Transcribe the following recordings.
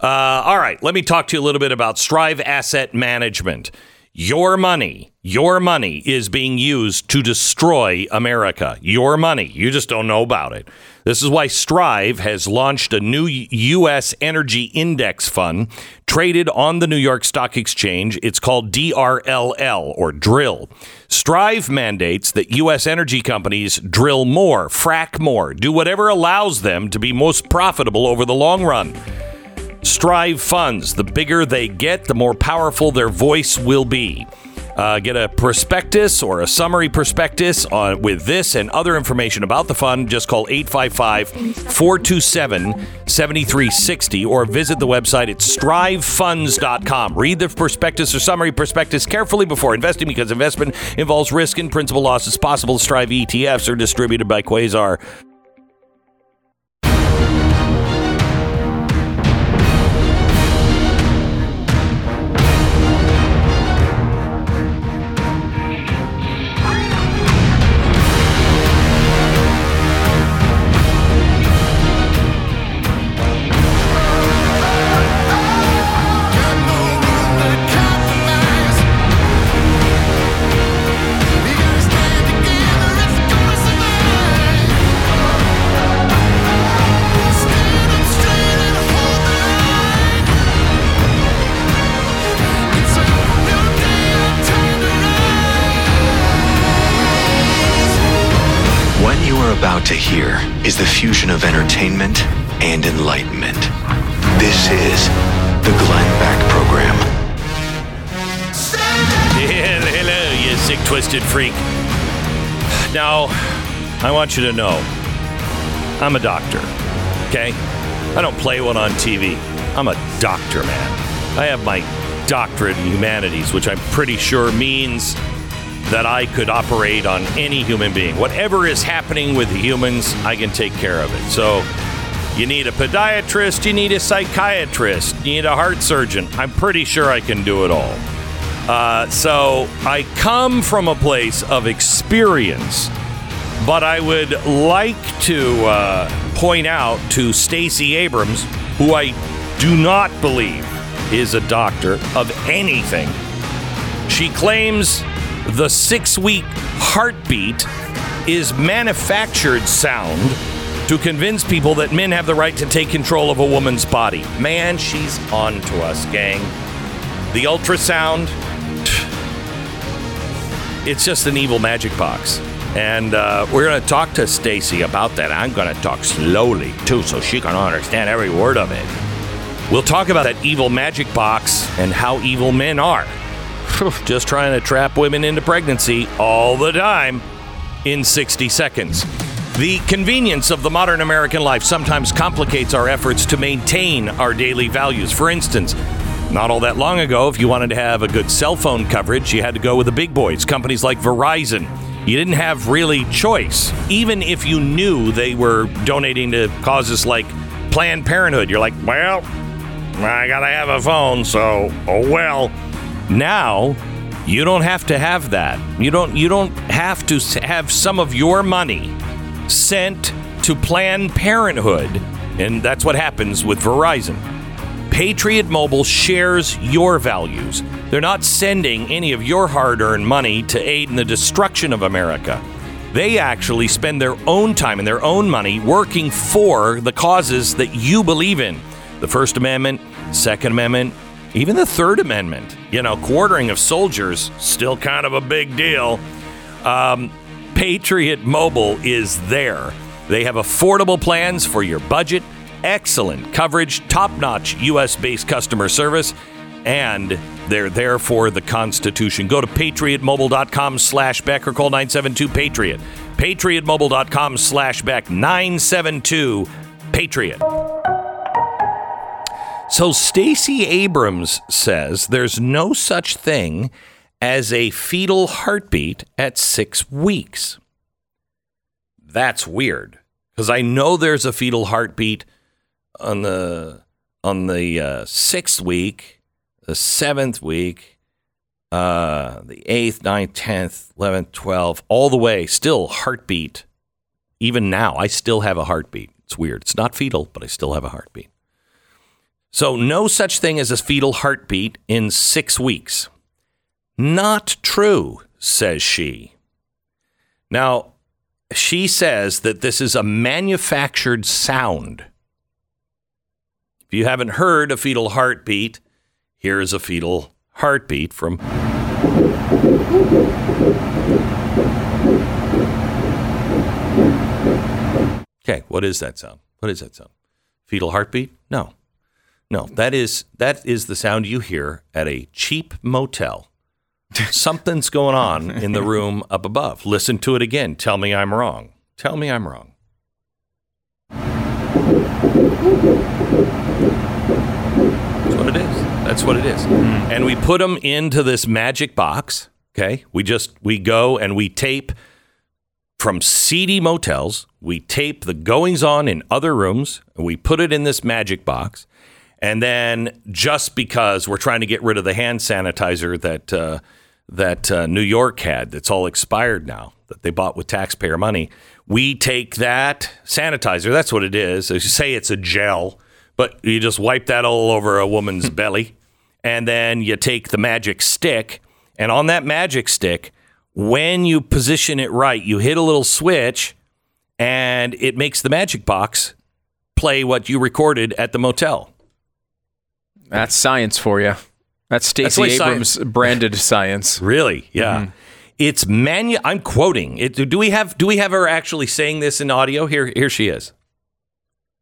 Uh, all right, let me talk to you a little bit about Strive Asset Management. Your money, your money is being used to destroy America. Your money. You just don't know about it. This is why Strive has launched a new U.S. energy index fund traded on the New York Stock Exchange. It's called DRLL or Drill. Strive mandates that U.S. energy companies drill more, frack more, do whatever allows them to be most profitable over the long run. Strive funds. The bigger they get, the more powerful their voice will be. Uh, get a prospectus or a summary prospectus on with this and other information about the fund. Just call 855-427-7360 or visit the website at strivefunds.com. Read the prospectus or summary prospectus carefully before investing because investment involves risk and principal losses possible. Strive ETFs are distributed by Quasar. Is the fusion of entertainment and enlightenment. This is the Glenn Beck Program. Yeah, hello, you sick, twisted freak. Now, I want you to know I'm a doctor, okay? I don't play one on TV. I'm a doctor, man. I have my doctorate in humanities, which I'm pretty sure means that I could operate on any human being. Whatever is happening with humans, I can take care of it. So, you need a podiatrist, you need a psychiatrist, you need a heart surgeon. I'm pretty sure I can do it all. Uh, so I come from a place of experience, but I would like to uh, point out to Stacey Abrams, who I do not believe is a doctor of anything. She claims the six week heartbeat is manufactured sound to convince people that men have the right to take control of a woman's body. Man, she's on to us, gang. The ultrasound, it's just an evil magic box. And uh, we're going to talk to Stacey about that. I'm going to talk slowly too, so she can understand every word of it. We'll talk about that evil magic box and how evil men are. Just trying to trap women into pregnancy all the time in 60 seconds. The convenience of the modern American life sometimes complicates our efforts to maintain our daily values. For instance, not all that long ago, if you wanted to have a good cell phone coverage, you had to go with the big boys, companies like Verizon. You didn't have really choice, even if you knew they were donating to causes like Planned Parenthood. You're like, well, I gotta have a phone, so oh well. Now you don't have to have that. You don't. You don't have to have some of your money sent to Planned Parenthood, and that's what happens with Verizon. Patriot Mobile shares your values. They're not sending any of your hard earned money to aid in the destruction of America. They actually spend their own time and their own money working for the causes that you believe in the First Amendment, Second Amendment, even the Third Amendment. You know, quartering of soldiers, still kind of a big deal. Um, Patriot Mobile is there. They have affordable plans for your budget, excellent coverage, top notch US based customer service, and they're there for the Constitution. Go to patriotmobile.com slash Beck or call 972 Patriot. Patriotmobile.com slash Beck 972 Patriot. So Stacey Abrams says there's no such thing as a fetal heartbeat at six weeks. That's weird because I know there's a fetal heartbeat on the on the uh, sixth week, the seventh week, uh, the eighth, ninth, tenth, eleventh, twelfth, all the way. Still heartbeat. Even now, I still have a heartbeat. It's weird. It's not fetal, but I still have a heartbeat. So, no such thing as a fetal heartbeat in six weeks. Not true, says she. Now, she says that this is a manufactured sound. If you haven't heard a fetal heartbeat, here's a fetal heartbeat from. Okay, what is that sound? What is that sound? Fetal heartbeat? No. No, that is that is the sound you hear at a cheap motel. Something's going on in the room up above. Listen to it again. Tell me I'm wrong. Tell me I'm wrong. That's what it is. That's what it is. Hmm. And we put them into this magic box. Okay, we just we go and we tape from seedy motels. We tape the goings on in other rooms. And we put it in this magic box. And then just because we're trying to get rid of the hand sanitizer that uh, that uh, New York had, that's all expired now, that they bought with taxpayer money, we take that sanitizer. That's what it is. As you say, it's a gel, but you just wipe that all over a woman's belly, and then you take the magic stick, and on that magic stick, when you position it right, you hit a little switch, and it makes the magic box play what you recorded at the motel. That's science for you. That's Stacey why sci- Abrams branded science. Really? Mm-hmm. Yeah. It's manu. I'm quoting. It, do we have Do we have her actually saying this in audio? Here, here she is.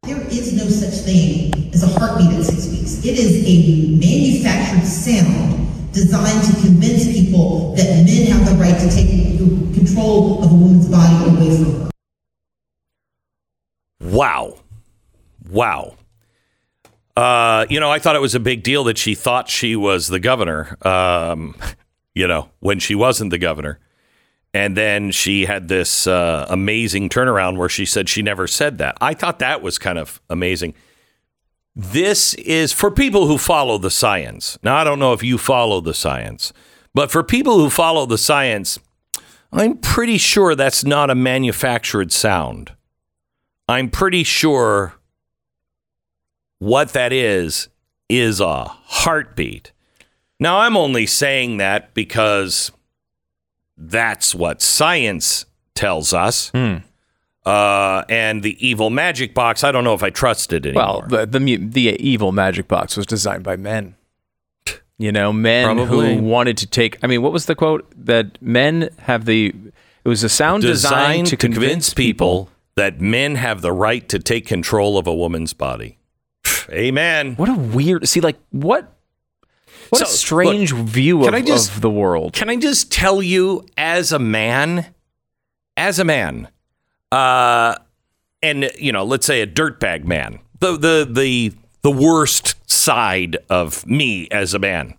There is no such thing as a heartbeat at six weeks. It is a manufactured sound designed to convince people that men have the right to take control of a woman's body away from her. Wow, wow. Uh, you know, I thought it was a big deal that she thought she was the governor. Um, you know, when she wasn't the governor. And then she had this uh, amazing turnaround where she said she never said that. I thought that was kind of amazing. This is for people who follow the science. Now, I don't know if you follow the science, but for people who follow the science, I'm pretty sure that's not a manufactured sound. I'm pretty sure what that is is a heartbeat. Now, I'm only saying that because that's what science tells us. Uh, and the evil magic box, I don't know if I trust it anymore. Well, the, the the evil magic box was designed by men. You know, men Probably. who wanted to take. I mean, what was the quote that men have the? It was a sound designed designed to convince people. that men have the right to take control of a woman's body. Amen. What a weird. See, like what? What a strange look, view of, just- of the world. Can I just tell you, as a man, as a man, uh, and you know, let's say a dirtbag man, the the the the worst side of me as a man.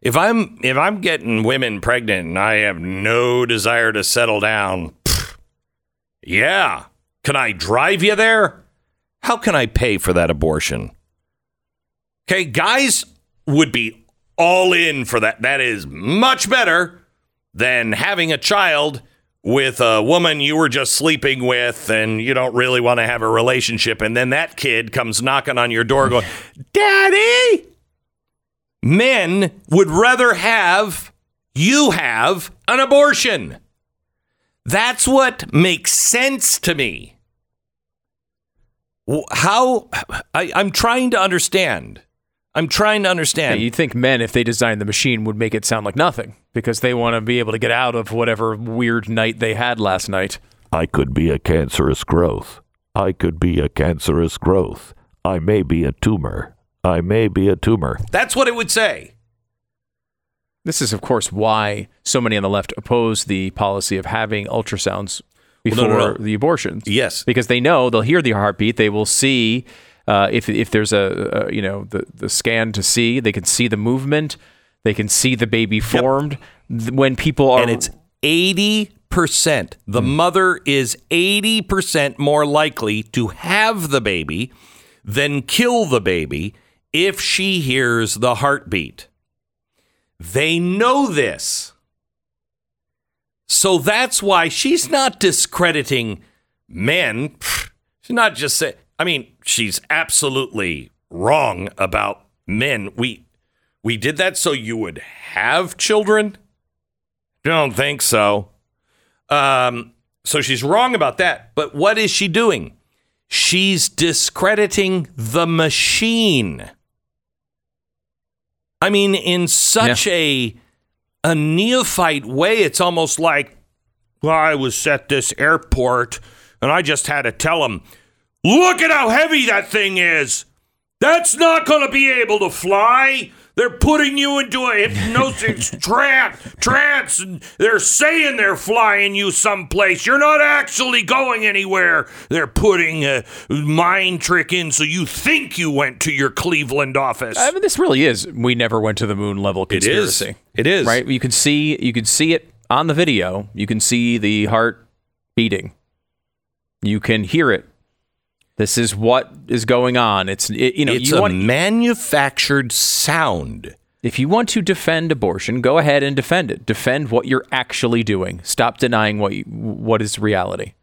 If I'm if I'm getting women pregnant and I have no desire to settle down, pfft, yeah, can I drive you there? How can I pay for that abortion? Okay, guys would be all in for that. That is much better than having a child with a woman you were just sleeping with and you don't really want to have a relationship. And then that kid comes knocking on your door going, Daddy! Men would rather have you have an abortion. That's what makes sense to me. W- How I, I'm trying to understand. I'm trying to Yeah, understand. you'd think men, if they designed the machine, would make it sound like nothing because they want to be able to get out of whatever weird night they had last night. I could be a cancerous growth. I could be a cancerous growth. I may be a tumor. I may be a tumor. That's what it would say. This is, of course, why so many on the left oppose the policy of having ultrasounds Well, before no, no, no. the abortions. Yes. because they know they'll hear the heartbeat. They will see uh, if if there's a, a you know the the scan to see. They can see the movement. They can see the baby formed. Th- When people are and it's 80%. The mother is 80% more likely to have the baby than kill the baby if she hears the heartbeat. They know this. So that's why she's not discrediting men. She's not just saying, I mean, she's absolutely wrong about men. We we did that so you would have children? Don't think so. Um, so she's wrong about that. But what is she doing? She's discrediting the machine. I mean, in such a a neophyte way, it's almost like, well, I was at this airport and I just had to tell him, look at how heavy that thing is. That's not going to be able to fly. They're putting you into a hypnosis trance, trance, and they're saying they're flying you someplace. You're not actually going anywhere. They're putting a mind trick in so you think you went to your Cleveland office. I mean, this really is. We never went to the moon level conspiracy. It is. It is. right. You can see. You can see it on the video. You can see the heart beating. You can hear it. This is what is going on. It's it, you know it's you a want manufactured sound. if you want to defend abortion, go ahead and defend it. Defend what you're actually doing. Stop denying what you, what is reality.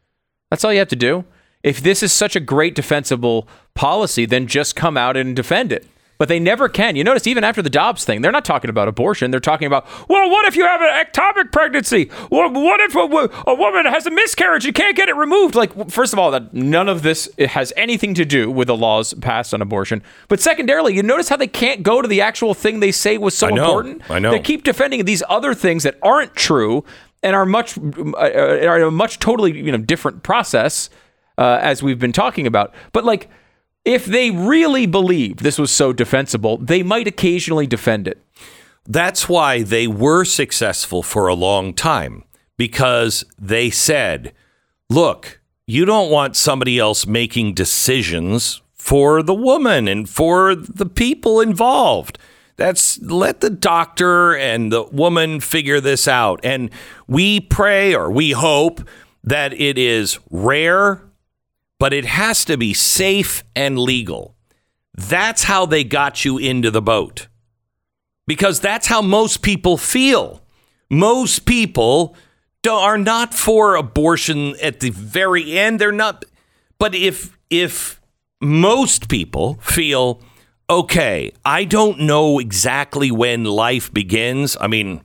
That's all you have to do. If this is such a great defensible policy, then just come out and defend it. But they never can. You notice even after the Dobbs thing, they're not talking about abortion. They're talking about, well, what if you have an ectopic pregnancy? Well, what if a, a woman has a miscarriage and can't get it removed? Like, first of all, that none of this has anything to do with the laws passed on abortion. But secondarily, you notice how they can't go to the actual thing they say was so I know. important. I know. They keep defending these other things that aren't true and are much uh, are a much totally you know different process uh, as we've been talking about. But like, if they really believed this was so defensible, they might occasionally defend it. That's why they were successful for a long time because they said, look, you don't want somebody else making decisions for the woman and for the people involved. That's let the doctor and the woman figure this out. And we pray or we hope that it is rare, but it has to be safe and legal. That's how they got you into the boat because that's how most people feel. Most people are not for abortion at the very end. They're not. But if if most people feel okay, I don't know exactly when life begins. I mean,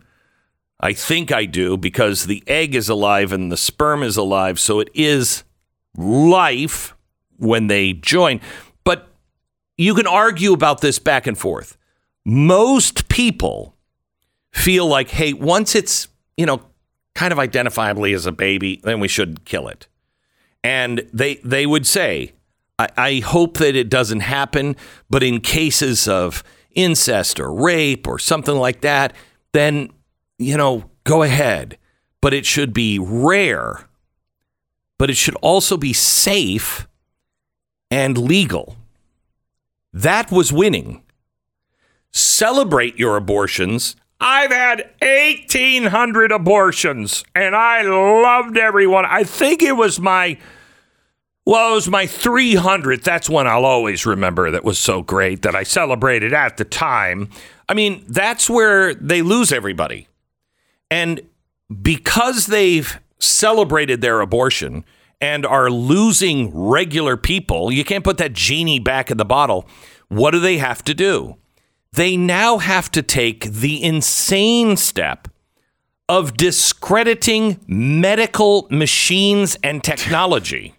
I think I do because the egg is alive and the sperm is alive, so it is life when they join. But you can argue about this back and forth. Most people feel like, hey, once it's, you know, kind of identifiably as a baby, then we should kill it. And they they would say, I, I hope that it doesn't happen, but in cases of incest or rape or something like that, then, you know, go ahead. But it should be rare, but it should also be safe and legal. That was winning. Celebrate your abortions. I've had 1,800 abortions and I loved everyone. I think it was my, well, it was my 300th. That's one I'll always remember that was so great that I celebrated at the time. I mean, that's where they lose everybody. And because they've celebrated their abortion and are losing regular people, you can't put that genie back in the bottle. What do they have to do? They now have to take the insane step of discrediting medical machines and technology.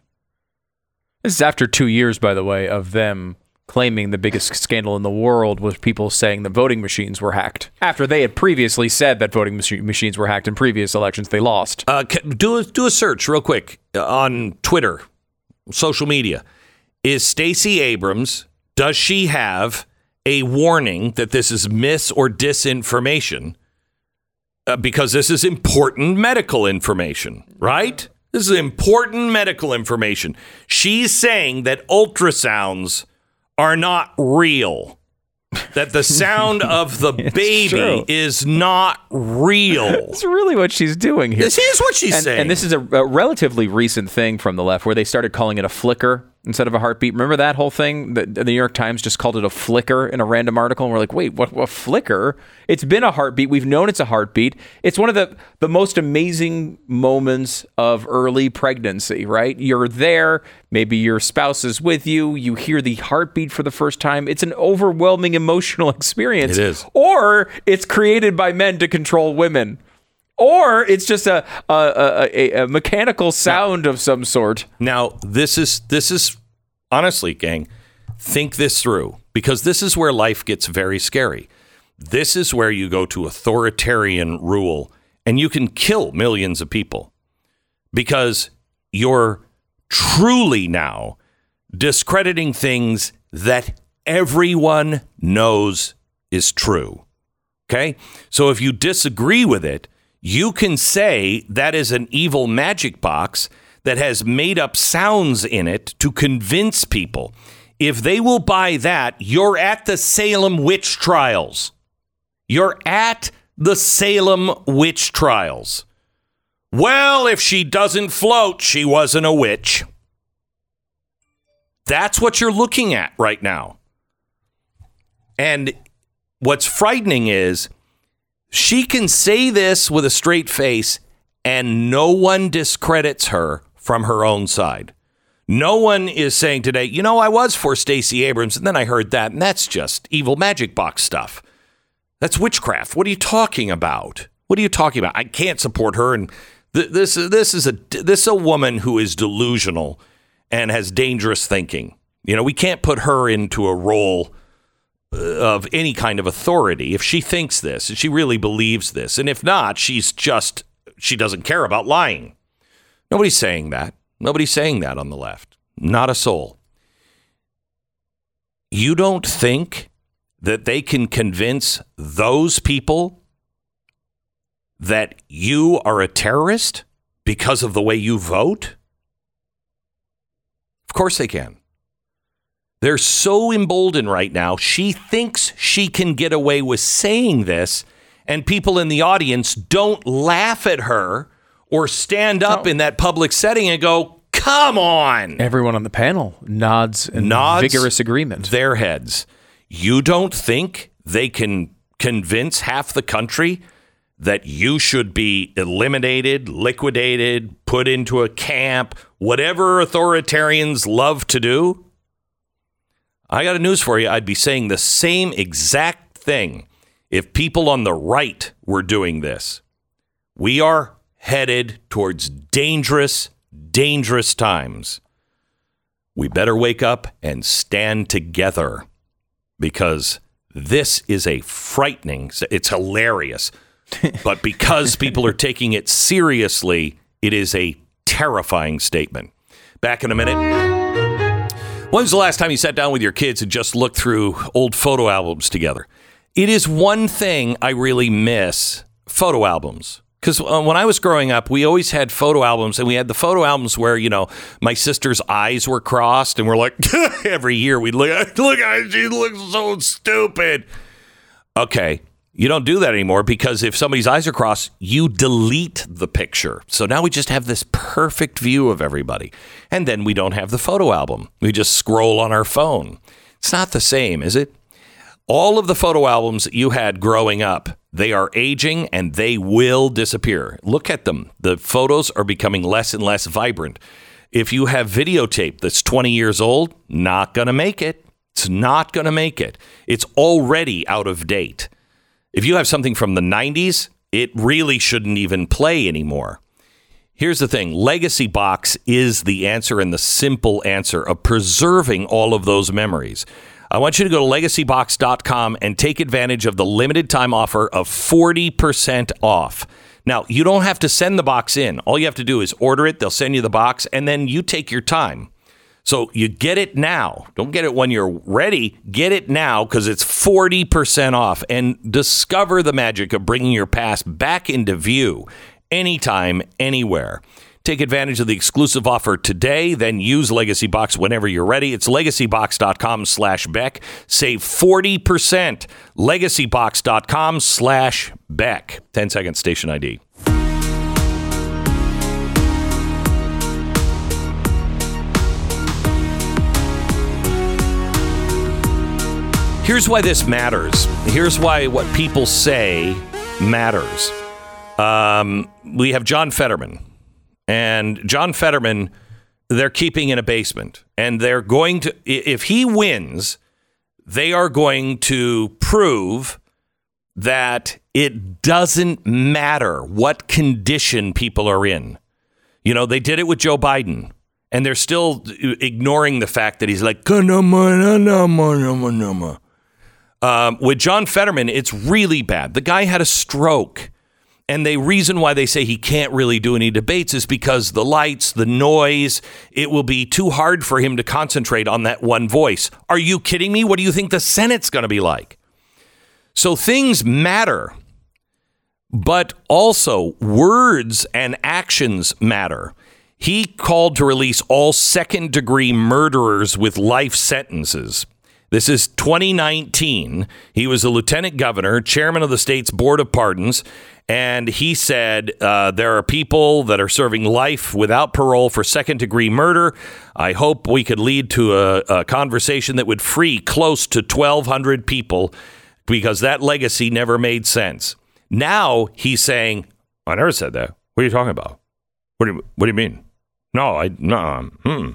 This is after two years, by the way, of them claiming the biggest scandal in the world was people saying the voting machines were hacked. After they had previously said that voting machi- machines were hacked in previous elections, they lost. Uh, do a, do a search real quick uh, on Twitter, social media. Is Stacey Abrams? Does she have a warning that this is mis or disinformation? Uh, because this is important medical information, right? This is important medical information. She's saying that ultrasounds are not real. That the sound of the baby true. is not real. That's really what she's doing here. This is what she's and, saying. and this is a, a relatively recent thing from the left where they started calling it a flicker instead of a heartbeat. Remember that whole thing? The, the New York Times just called it a flicker in a random article, and we're like, wait, what? What flicker? It's been a heartbeat. We've known it's a heartbeat. It's one of the the most amazing moments of early pregnancy. Right? You're there. Maybe your spouse is with you. You hear the heartbeat for the first time. It's an overwhelming emotional experience. It is. Or it's created by men to control women. Or it's just a a, a, a, mechanical sound of some sort. Now, this is this is honestly, gang, think this through because this is where life gets very scary. This is where you go to authoritarian rule and you can kill millions of people because you're truly now discrediting things that everyone knows is true. Okay? So if you disagree with it, you can say that is an evil magic box that has made up sounds in it to convince people. If they will buy that, you're at the Salem witch trials. You're at the Salem witch trials. Well, if she doesn't float, she wasn't a witch. That's what you're looking at right now. And what's frightening is she can say this with a straight face and no one discredits her from her own side. No one is saying today, you know, I was for Stacey Abrams and then I heard that and that's just evil magic box stuff. That's witchcraft. What are you talking about? What are you talking about? I can't support her and th- this this is a this is a woman who is delusional and has dangerous thinking. You know, we can't put her into a role of any kind of authority if she thinks this and she really believes this. And if not, she's just, she doesn't care about lying. Nobody's saying that. Nobody's saying that on the left. Not a soul. You don't think that they can convince those people that you are a terrorist because of the way you vote? Of course they can. They're so emboldened right now. She thinks she can get away with saying this, and people in the audience don't laugh at her or stand up No. in that public setting and go, "Come on!" Everyone on the panel nods in Nods vigorous agreement. Their heads. You don't think they can convince half the country that you should be eliminated, liquidated, put into a camp, whatever authoritarians love to do? I got a news for you. I'd be saying the same exact thing if people on the right were doing this. We are headed towards dangerous, dangerous times. We better wake up and stand together because this is a frightening, it's hilarious. but because people are taking it seriously, it is a terrifying statement. Back in a minute. When's the last time you sat down with your kids and just looked through old photo albums together? It is one thing I really miss photo albums. Because uh, when I was growing up, we always had photo albums, and we had the photo albums where you know my sister's eyes were crossed, and we're like, every year we'd look look she looks so stupid. Okay, you don't do that anymore because if somebody's eyes are crossed, you delete the picture. So now we just have this perfect view of everybody. And then we don't have the photo album. We just scroll on our phone. It's not the same, is it? All of the photo albums that you had growing up, they are aging and they will disappear. Look at them. The photos are becoming less and less vibrant. If you have videotape that's 20 years old, not going to make it. It's not going to make it. It's already out of date. If you have something from the 90s, it really shouldn't even play anymore. Here's the thing Legacy Box is the answer and the simple answer of preserving all of those memories. I want you to go to legacybox.com and take advantage of the limited time offer of 40% off. Now, you don't have to send the box in. All you have to do is order it, they'll send you the box, and then you take your time. So you get it now. Don't get it when you're ready. Get it now because it's 40% off and discover the magic of bringing your past back into view anytime, anywhere. Take advantage of the exclusive offer today, then use Legacy Box whenever you're ready. It's legacybox.com slash Beck. Save 40%. Legacybox.com slash Beck. 10 seconds station ID. Here's why this matters. Here's why what people say matters. Um, we have John Fetterman, and John Fetterman, they're keeping in a basement, and they're going to, if he wins, they are going to prove that it doesn't matter what condition people are in. You know, they did it with Joe Biden, and they're still ignoring the fact that he's like, um, with John Fetterman, it's really bad. The guy had a stroke. And the reason why they say he can't really do any debates is because the lights, the noise, it will be too hard for him to concentrate on that one voice. Are you kidding me? What do you think the Senate's going to be like? So things matter, but also words and actions matter. He called to release all second degree murderers with life sentences. This is 2019. He was a lieutenant governor, chairman of the state's board of pardons, and he said uh, there are people that are serving life without parole for second degree murder. I hope we could lead to a, a conversation that would free close to 1,200 people because that legacy never made sense. Now he's saying, I never said that. What are you talking about? What do you, what do you mean? No, I, no, hmm.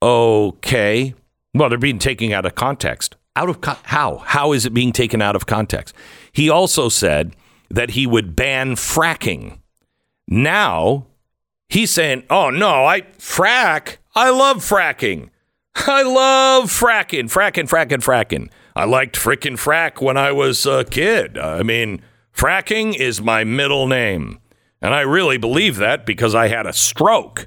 Okay. Well, they're being taken out of context. Out of how? How is it being taken out of context? He also said that he would ban fracking. Now he's saying, "Oh no, I frack. I love fracking. I love fracking, fracking, fracking, fracking. I liked frickin' frack when I was a kid. I mean, fracking is my middle name, and I really believe that because I had a stroke."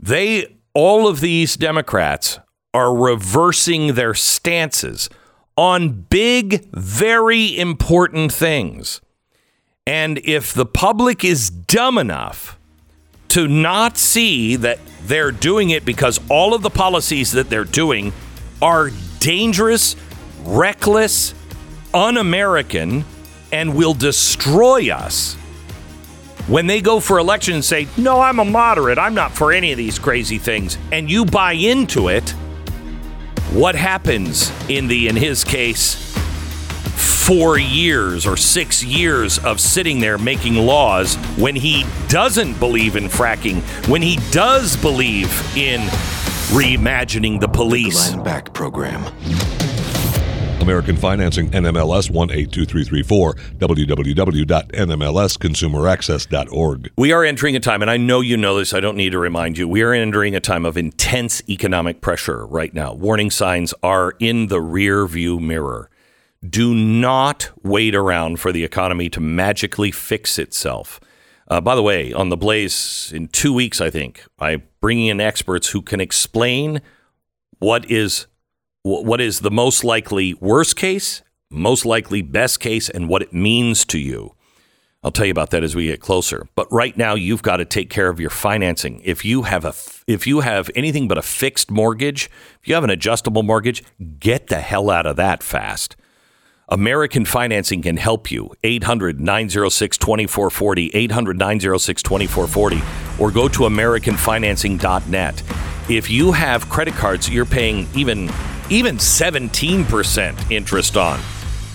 They all of these Democrats are reversing their stances on big, very important things. And if the public is dumb enough to not see that they're doing it because all of the policies that they're doing are dangerous, reckless, un American, and will destroy us. When they go for election and say, No, I'm a moderate, I'm not for any of these crazy things, and you buy into it, what happens in the, in his case, four years or six years of sitting there making laws when he doesn't believe in fracking, when he does believe in reimagining the police. Glenn Beck Program. American Financing, NMLS 182334, www.nmlsconsumeraccess.org. We are entering a time, and I know you know this, I don't need to remind you. We are entering a time of intense economic pressure right now. Warning signs are in the rear view mirror. Do not wait around for the economy to magically fix itself. Uh, by the way, on the Blaze in two weeks, I think I'm bringing in experts who can explain what is what is the most likely worst case, most likely best case, and what it means to you. I'll tell you about that as we get closer. But right now, you've got to take care of your financing. If you have a if you have anything but a fixed mortgage, if you have an adjustable mortgage, get the hell out of that fast. American Financing can help you. 800 906 2440, 800 906 2440, or go to AmericanFinancing.net. If you have credit cards you're paying even even 17% interest on,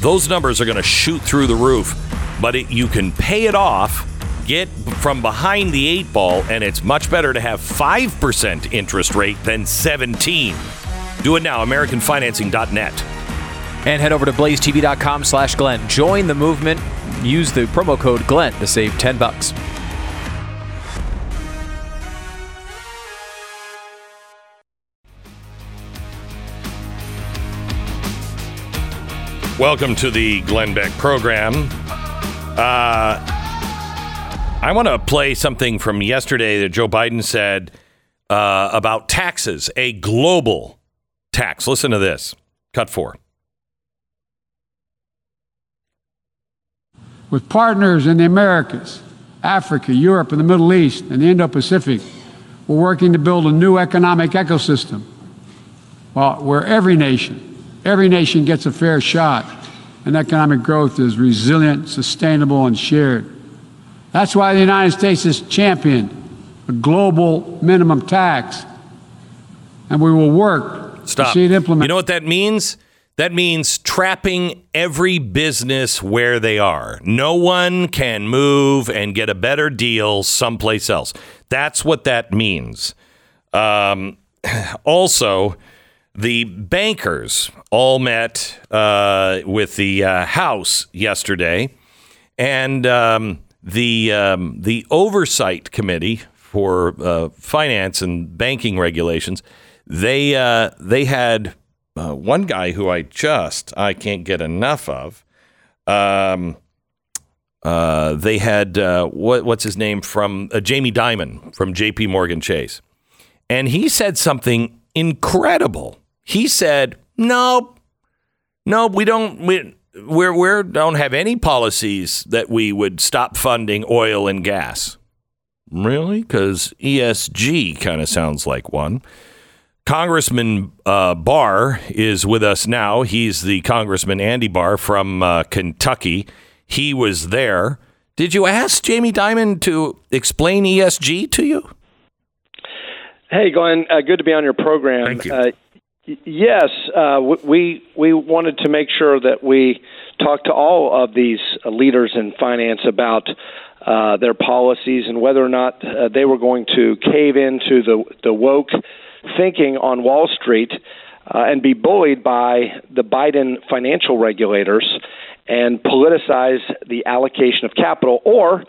those numbers are going to shoot through the roof. But it, you can pay it off, get from behind the eight ball, and it's much better to have 5% interest rate than 17. Do it now, AmericanFinancing.net. And head over to blazetv.com slash Glenn. Join the movement. Use the promo code Glenn to save 10 bucks. Welcome to the Glenn Beck program. Uh, I want to play something from yesterday that Joe Biden said uh, about taxes, a global tax. Listen to this. Cut four. With partners in the Americas, Africa, Europe, and the Middle East, and the Indo Pacific, we're working to build a new economic ecosystem where every nation, every nation gets a fair shot, and economic growth is resilient, sustainable, and shared. That's why the United States has championed a global minimum tax, and we will work Stop. see it implemented. You know what that means? That means trapping every business where they are. No one can move and get a better deal someplace else. That's what that means. Um, also, the bankers all met uh, with the uh, House yesterday, and um, the um, the oversight committee for uh, finance and banking regulations. They uh, they had uh, one guy who I just I can't get enough of. Um, uh, they had uh, what, what's his name from uh, Jamie Dimon from J.P. Morgan Chase, and he said something incredible. He said, "No, no, we don't. We we're, we're don't have any policies that we would stop funding oil and gas." Really? Because ESG kind of sounds like one. Congressman uh, Barr is with us now. He's the Congressman Andy Barr from uh, Kentucky. He was there. Did you ask Jamie Dimon to explain ESG to you? Hey, Glenn. Uh, good to be on your program. Thank you. Uh, y- yes, uh, w- we we wanted to make sure that we talked to all of these uh, leaders in finance about uh, their policies and whether or not uh, they were going to cave into the the woke thinking on Wall Street uh, and be bullied by the Biden financial regulators and politicize the allocation of capital, or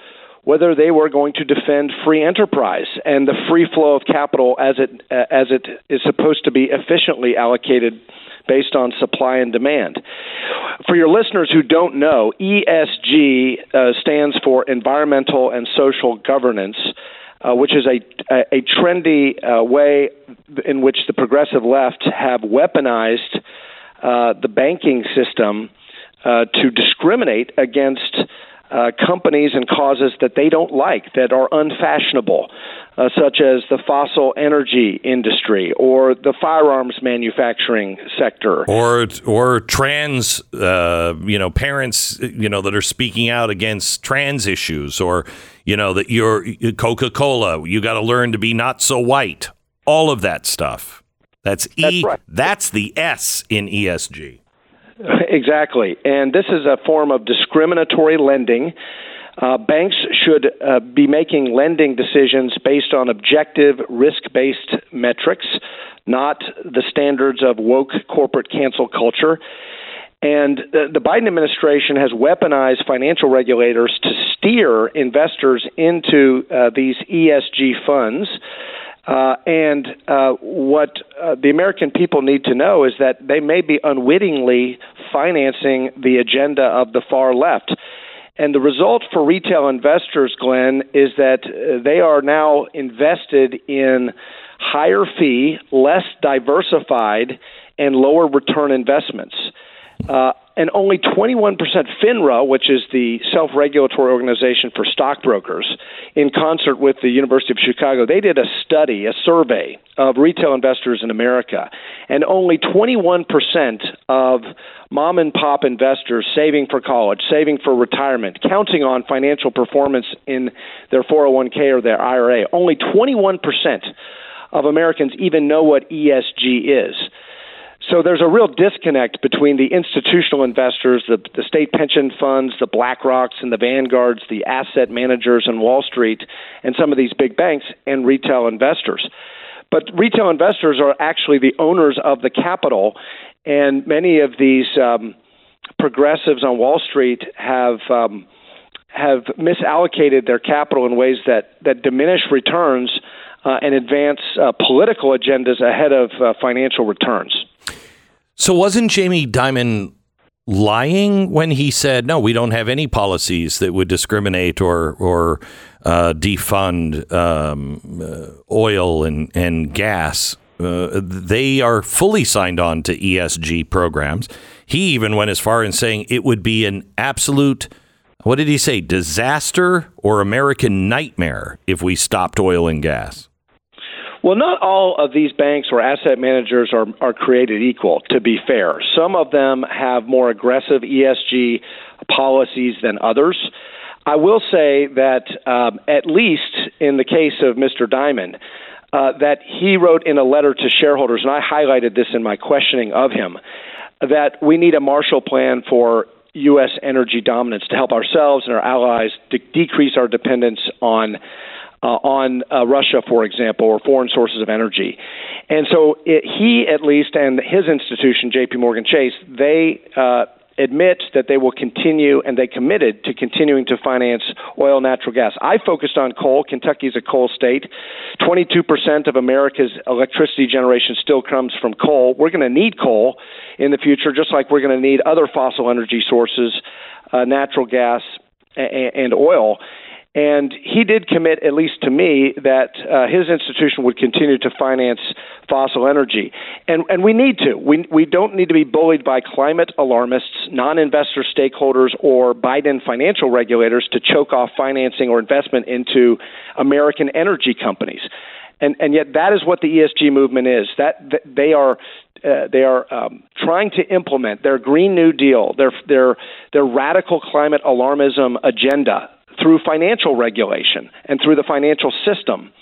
whether they were going to defend free enterprise and the free flow of capital as it uh, as it is supposed to be efficiently allocated based on supply and demand. For your listeners who don't know, ESG uh, stands for environmental and social governance. Uh, which is a a, a trendy uh, way in which the progressive left have weaponized uh, the banking system uh, to discriminate against uh, companies and causes that they don't like, that are unfashionable, uh, such as the fossil energy industry or the firearms manufacturing sector. Or or trans, uh, you know, parents, you know, that are speaking out against trans issues, or you know that you're Coca Cola. You got to learn to be not so white. All of that stuff. That's E. That's right. That's the S in ESG. Exactly. And this is a form of discriminatory lending. Uh, banks should uh, be making lending decisions based on objective, risk based metrics, not the standards of woke corporate cancel culture. And the, the Biden administration has weaponized financial regulators to steer investors into uh, these ESG funds. Uh, and uh, what uh, the American people need to know is that they may be unwittingly financing the agenda of the far left. And the result for retail investors, Glenn, is that uh, they are now invested in higher fee, less diversified, and lower return investments. Uh, and only 21% FINRA, which is the self regulatory organization for stockbrokers, in concert with the University of Chicago, they did a study, a survey of retail investors in America. And only 21% of mom and pop investors saving for college, saving for retirement, counting on financial performance in their 401k or their IRA, only 21% of Americans even know what ESG is. So there's a real disconnect between the institutional investors, the, the state pension funds, the BlackRocks and the Vanguards, the asset managers and Wall Street, and some of these big banks and retail investors. But retail investors are actually the owners of the capital, and many of these um, progressives on Wall Street have. Um, have misallocated their capital in ways that, that diminish returns uh, and advance uh, political agendas ahead of uh, financial returns. So wasn't Jamie Dimon lying when he said, "No, we don't have any policies that would discriminate or or uh, defund um, uh, oil and and gas"? Uh, they are fully signed on to ESG programs. He even went as far in saying it would be an absolute, what did he say, disaster or American nightmare if we stopped oil and gas. Well, not all of these banks or asset managers are, are created equal, to be fair. Some of them have more aggressive ESG policies than others. I will say that, um, at least in the case of Mr. Dimon, uh, that he wrote in a letter to shareholders, and I highlighted this in my questioning of him, that we need a Marshall Plan for U.S. energy dominance to help ourselves and our allies to decrease our dependence on uh, on uh, Russia, for example, or foreign sources of energy. And so it, he, at least, and his institution, J.P. Morgan Chase, they uh, admit that they will continue and they committed to continuing to finance oil, and natural gas. I focused on coal. Kentucky is a coal state. 22% of America's electricity generation still comes from coal. We're going to need coal in the future, just like we're going to need other fossil energy sources, uh, natural gas and, and oil. And he did commit, at least to me, that uh, his institution would continue to finance fossil energy. And, and we need to. We, we don't need to be bullied by climate alarmists, non investor stakeholders, or Biden financial regulators to choke off financing or investment into American energy companies. And, and yet, that is what the ESG movement is. That, that they are uh, they are um, trying to implement their Green New Deal, their their their radical climate alarmism agenda through financial regulation and through the financial system.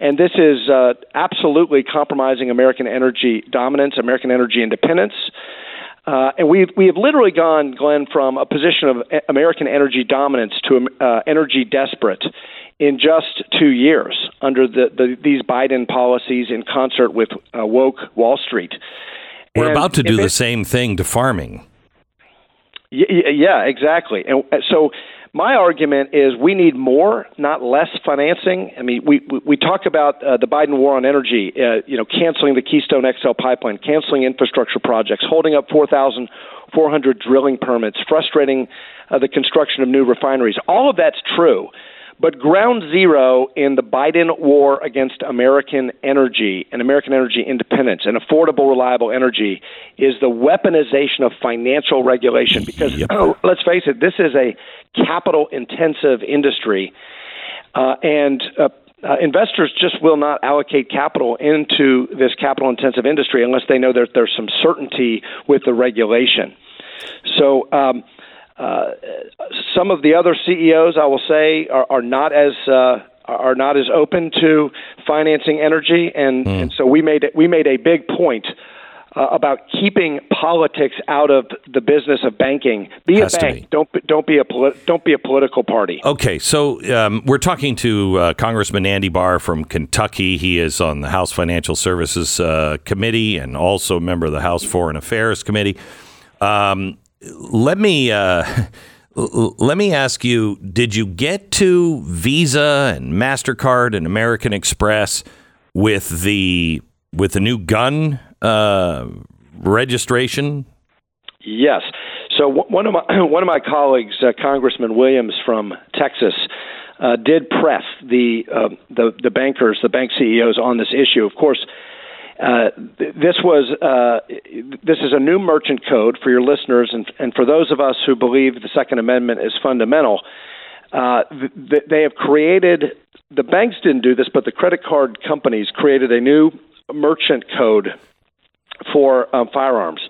And this is uh, absolutely compromising American energy dominance, American energy independence. Uh, and we we have literally gone, Glenn, from a position of American energy dominance to uh, energy desperate in just two years under the, the, these Biden policies in concert with uh, woke Wall Street. We're and about to do it, the same thing to farming. Yeah, exactly. And uh, so my argument is we need more, not less financing. I mean, we we, talk about uh, the Biden war on energy, uh, you know, canceling the Keystone XL pipeline, canceling infrastructure projects, holding up 4,400 drilling permits, frustrating uh, the construction of new refineries. All of that's true. But ground zero in the Biden war against American energy and American energy independence and affordable, reliable energy is the weaponization of financial regulation. Because yep. oh, let's face it, this is a capital intensive industry. Uh, and uh, uh, investors just will not allocate capital into this capital intensive industry unless they know that there's some certainty with the regulation. So, um, uh, some of the other CEOs, I will say, are, are not as uh, are not as open to financing energy, and, mm. and so we made we made a big point. Uh, about keeping politics out of the business of banking. Be Has a bank. Be. Don't don't be a poli- don't be a political party. Okay, so um, we're talking to uh, Congressman Andy Barr from Kentucky. He is on the House Financial Services uh, Committee and also a member of the House Foreign Affairs Committee. Um, let me uh, let me ask you: Did you get to Visa and Mastercard and American Express with the with the new gun uh, registration? Yes. So one of my one of my colleagues, uh, Congressman Williams from Texas, uh, did press the, uh, the the bankers, the bank CEOs on this issue. Of course, uh, this was uh, this is a new merchant code for your listeners, and, and for those of us who believe the Second Amendment is fundamental. Uh, th- they have created the banks didn't do this, but the credit card companies created a new merchant code for um, firearms.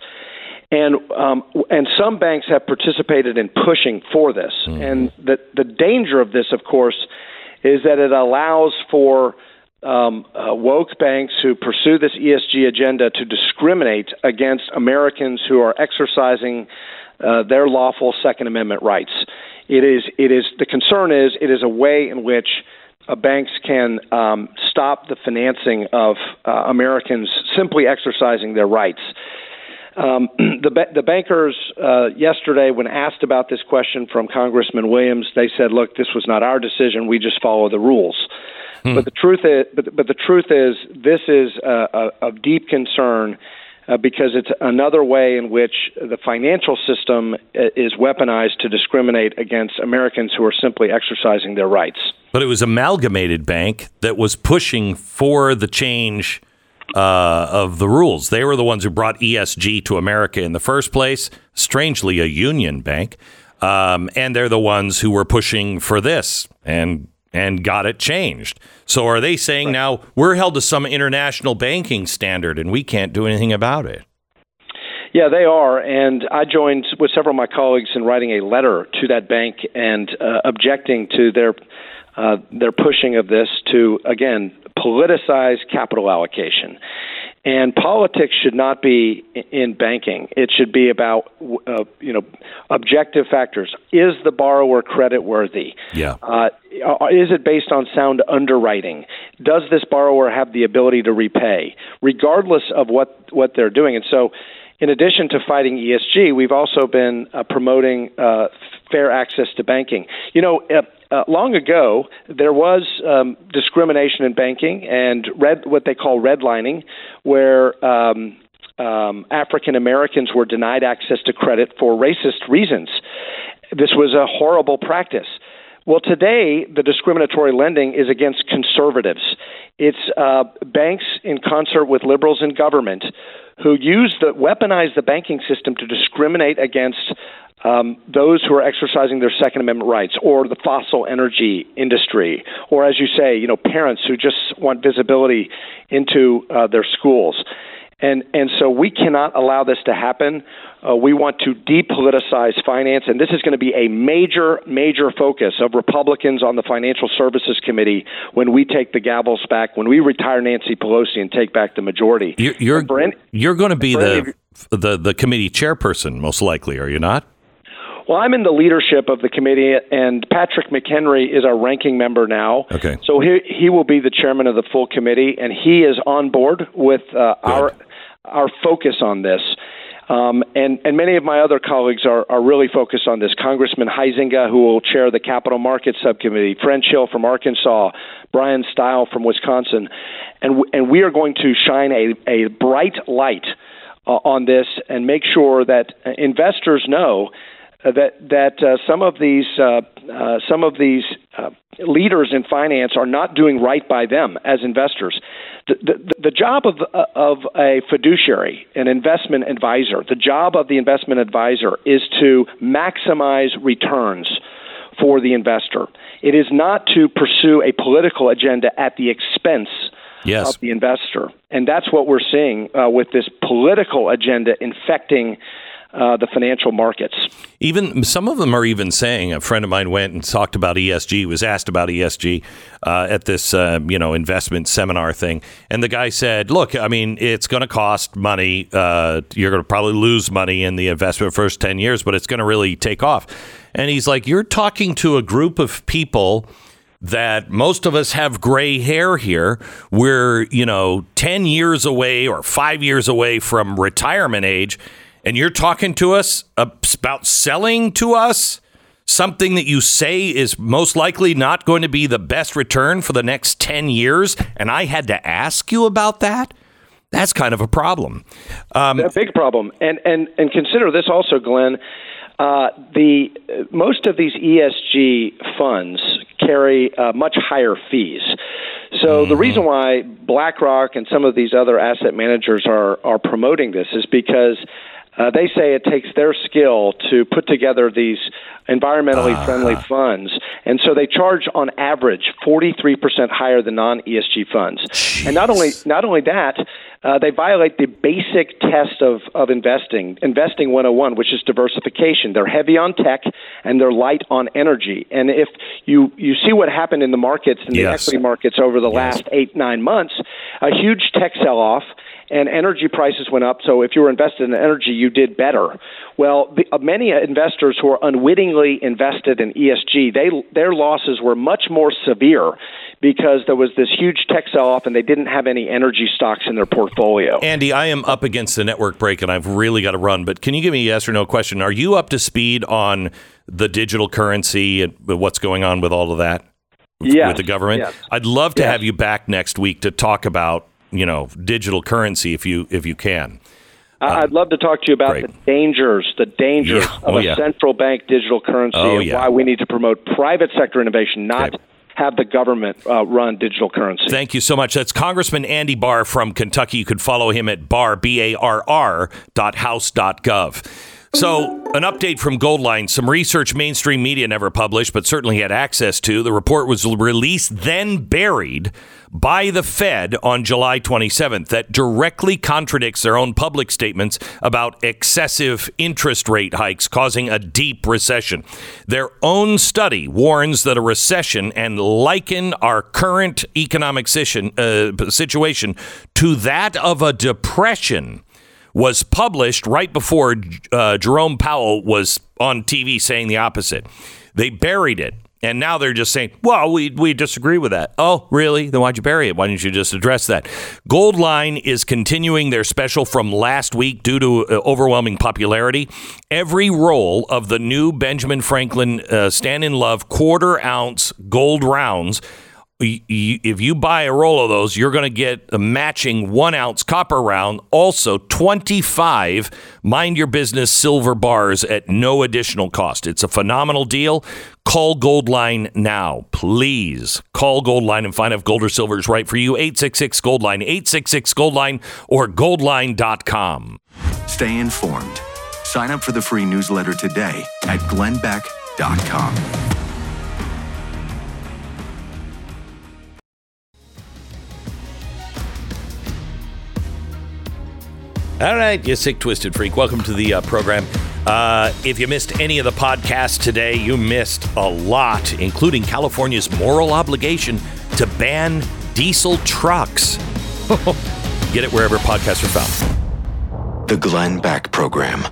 And um, and some banks have participated in pushing for this. Mm-hmm. And the the danger of this, of course, is that it allows for um, uh, woke banks who pursue this ESG agenda to discriminate against Americans who are exercising uh, their lawful Second Amendment rights. It is, it is, the concern is it is a way in which uh, banks can um, stop the financing of uh, Americans simply exercising their rights. Um, the, the bankers uh, yesterday, when asked about this question from Congressman Williams, they said, "Look, this was not our decision. We just follow the rules." Hmm. But the truth is, but, but the truth is, this is of deep concern. Uh, because it's another way in which the financial system uh, is weaponized to discriminate against Americans who are simply exercising their rights. But it was Amalgamated Bank that was pushing for the change uh, of the rules. They were the ones who brought ESG to America in the first place. Strangely, a union bank. Um, and they're the ones who were pushing for this. And and got it changed. So are they saying now we're held to some international banking standard and we can't do anything about it? Yeah, they are. And I joined with several of my colleagues in writing a letter to that bank and uh, objecting to their uh, their pushing of this to again politicize capital allocation. And politics should not be in banking. It should be about uh, you know objective factors. Is the borrower credit worthy? Yeah. Uh, is it based on sound underwriting? Does this borrower have the ability to repay, regardless of what what they're doing? And so, in addition to fighting ESG, we've also been uh, promoting uh, fair access to banking. You know, uh, uh, long ago, there was um, discrimination in banking and red, what they call redlining, where um, um, African Americans were denied access to credit for racist reasons. This was a horrible practice. Well, today, the discriminatory lending is against conservatives. It's uh, banks in concert with liberals in government who use the weaponize the banking system to discriminate against um, those who are exercising their Second Amendment rights, or the fossil energy industry, or as you say, you know, parents who just want visibility into uh, their schools. And, and so we cannot allow this to happen. Uh, we want to depoliticize finance, and this is going to be a major, major focus of Republicans on the Financial Services Committee when we take the gavels back, when we retire Nancy Pelosi and take back the majority. You're, you're, any, you're going to be the, the, the committee chairperson, most likely, are you not? Well, I'm in the leadership of the committee, and Patrick McHenry is our ranking member now. Okay. So he he will be the chairman of the full committee, and he is on board with uh, our our focus on this. Um, and, and many of my other colleagues are, are really focused on this. Congressman Huizenga, who will chair the Capital Markets Subcommittee, French Hill from Arkansas, Bryan Steil from Wisconsin. And, w- and we are going to shine a, a bright light uh, on this and make sure that investors know that that uh, some of these uh, uh, some of these uh, leaders in finance are not doing right by them as investors. The, the, the job of uh, of a fiduciary, an investment advisor, the job of the investment advisor is to maximize returns for the investor. It is not to pursue a political agenda at the expense yes. of the investor, and that's what we're seeing with this political agenda infecting uh, the financial markets. Even some of them are even saying. A friend of mine went and talked about ESG. Was asked about ESG uh, at this uh, you know investment seminar thing, and the guy said, "Look, I mean, it's going to cost money. Uh, you're going to probably lose money in the investment first ten years, but it's going to really take off." And he's like, "You're talking to a group of people." that most of us have gray hair here. We're, you know, 10 years away or five years away from retirement age and you're talking to us about selling to us something that you say is most likely not going to be the best return for the next 10 years, and I had to ask you about that? That's kind of a problem. Um, a big problem. And, and, and consider this also, Glenn. Uh, the most of these ESG funds carry uh, much higher fees. So mm-hmm. the reason why BlackRock and some of these other asset managers are are promoting this is because uh, they say it takes their skill to put together these environmentally uh friendly funds, and so they charge on average 43% higher than non-ESG funds. Jeez. And not only not only that, uh, they violate the basic test of, of investing, investing 101, which is diversification. They're heavy on tech and they're light on energy. And if you, you see what happened in the markets, in the equity markets over the yes. last eight, nine months, a huge tech sell off and energy prices went up. So if you were invested in energy, you did better. Well, the, uh, many investors who are unwittingly invested in ESG, they their losses were much more severe because there was this huge tech sell-off and they didn't have any energy stocks in their portfolio. Andy, I am up against the network break and I've really got to run. But can you give me a yes or no question? Are you up to speed on the digital currency and what's going on with all of that? Yes, with the government. Yes. I'd love to yes. have you back next week to talk about you know digital currency if you if you can. I'd love to talk to you about great. the dangers, the dangers Yeah. of Oh, a yeah. central bank digital currency Oh, and yeah. why we need to promote private sector innovation, not Okay. have the government uh, run digital currency. Thank you so much. That's Congressman Andy Barr from Kentucky. You could follow him at bar, B A R R, dot house dot gov. So, an update from Goldline, some research mainstream media never published, but certainly had access to. The report was released, then buried by the Fed on July 27th that directly contradicts their own public statements about excessive interest rate hikes causing a deep recession. Their own study warns that a recession and liken our current economic uh, situation to that of a depression was published right before uh, Jerome Powell was on TV saying the opposite. They buried it. And now they're just saying, well, we, we disagree with that. Oh, really? Then why'd you bury it? Why didn't you just address that? Goldline is continuing their special from last week due to uh, overwhelming popularity. Every roll of the new Benjamin Franklin uh, Stand in Love quarter ounce gold rounds if you buy a roll of those, you're going to get a matching one ounce copper round, also 25 mind your business silver bars at no additional cost. It's a phenomenal deal. Call Goldline now, please. Call Goldline and find out if gold or silver is right for you. 866 Goldline, 866 Goldline, or goldline.com. Stay informed. Sign up for the free newsletter today at glennbeck.com. All right, you sick, twisted freak. Welcome to the uh, program. Uh, if you missed any of the podcasts today, you missed a lot, including California's moral obligation to ban diesel trucks. Get it wherever podcasts are found. The Glenn Beck Program.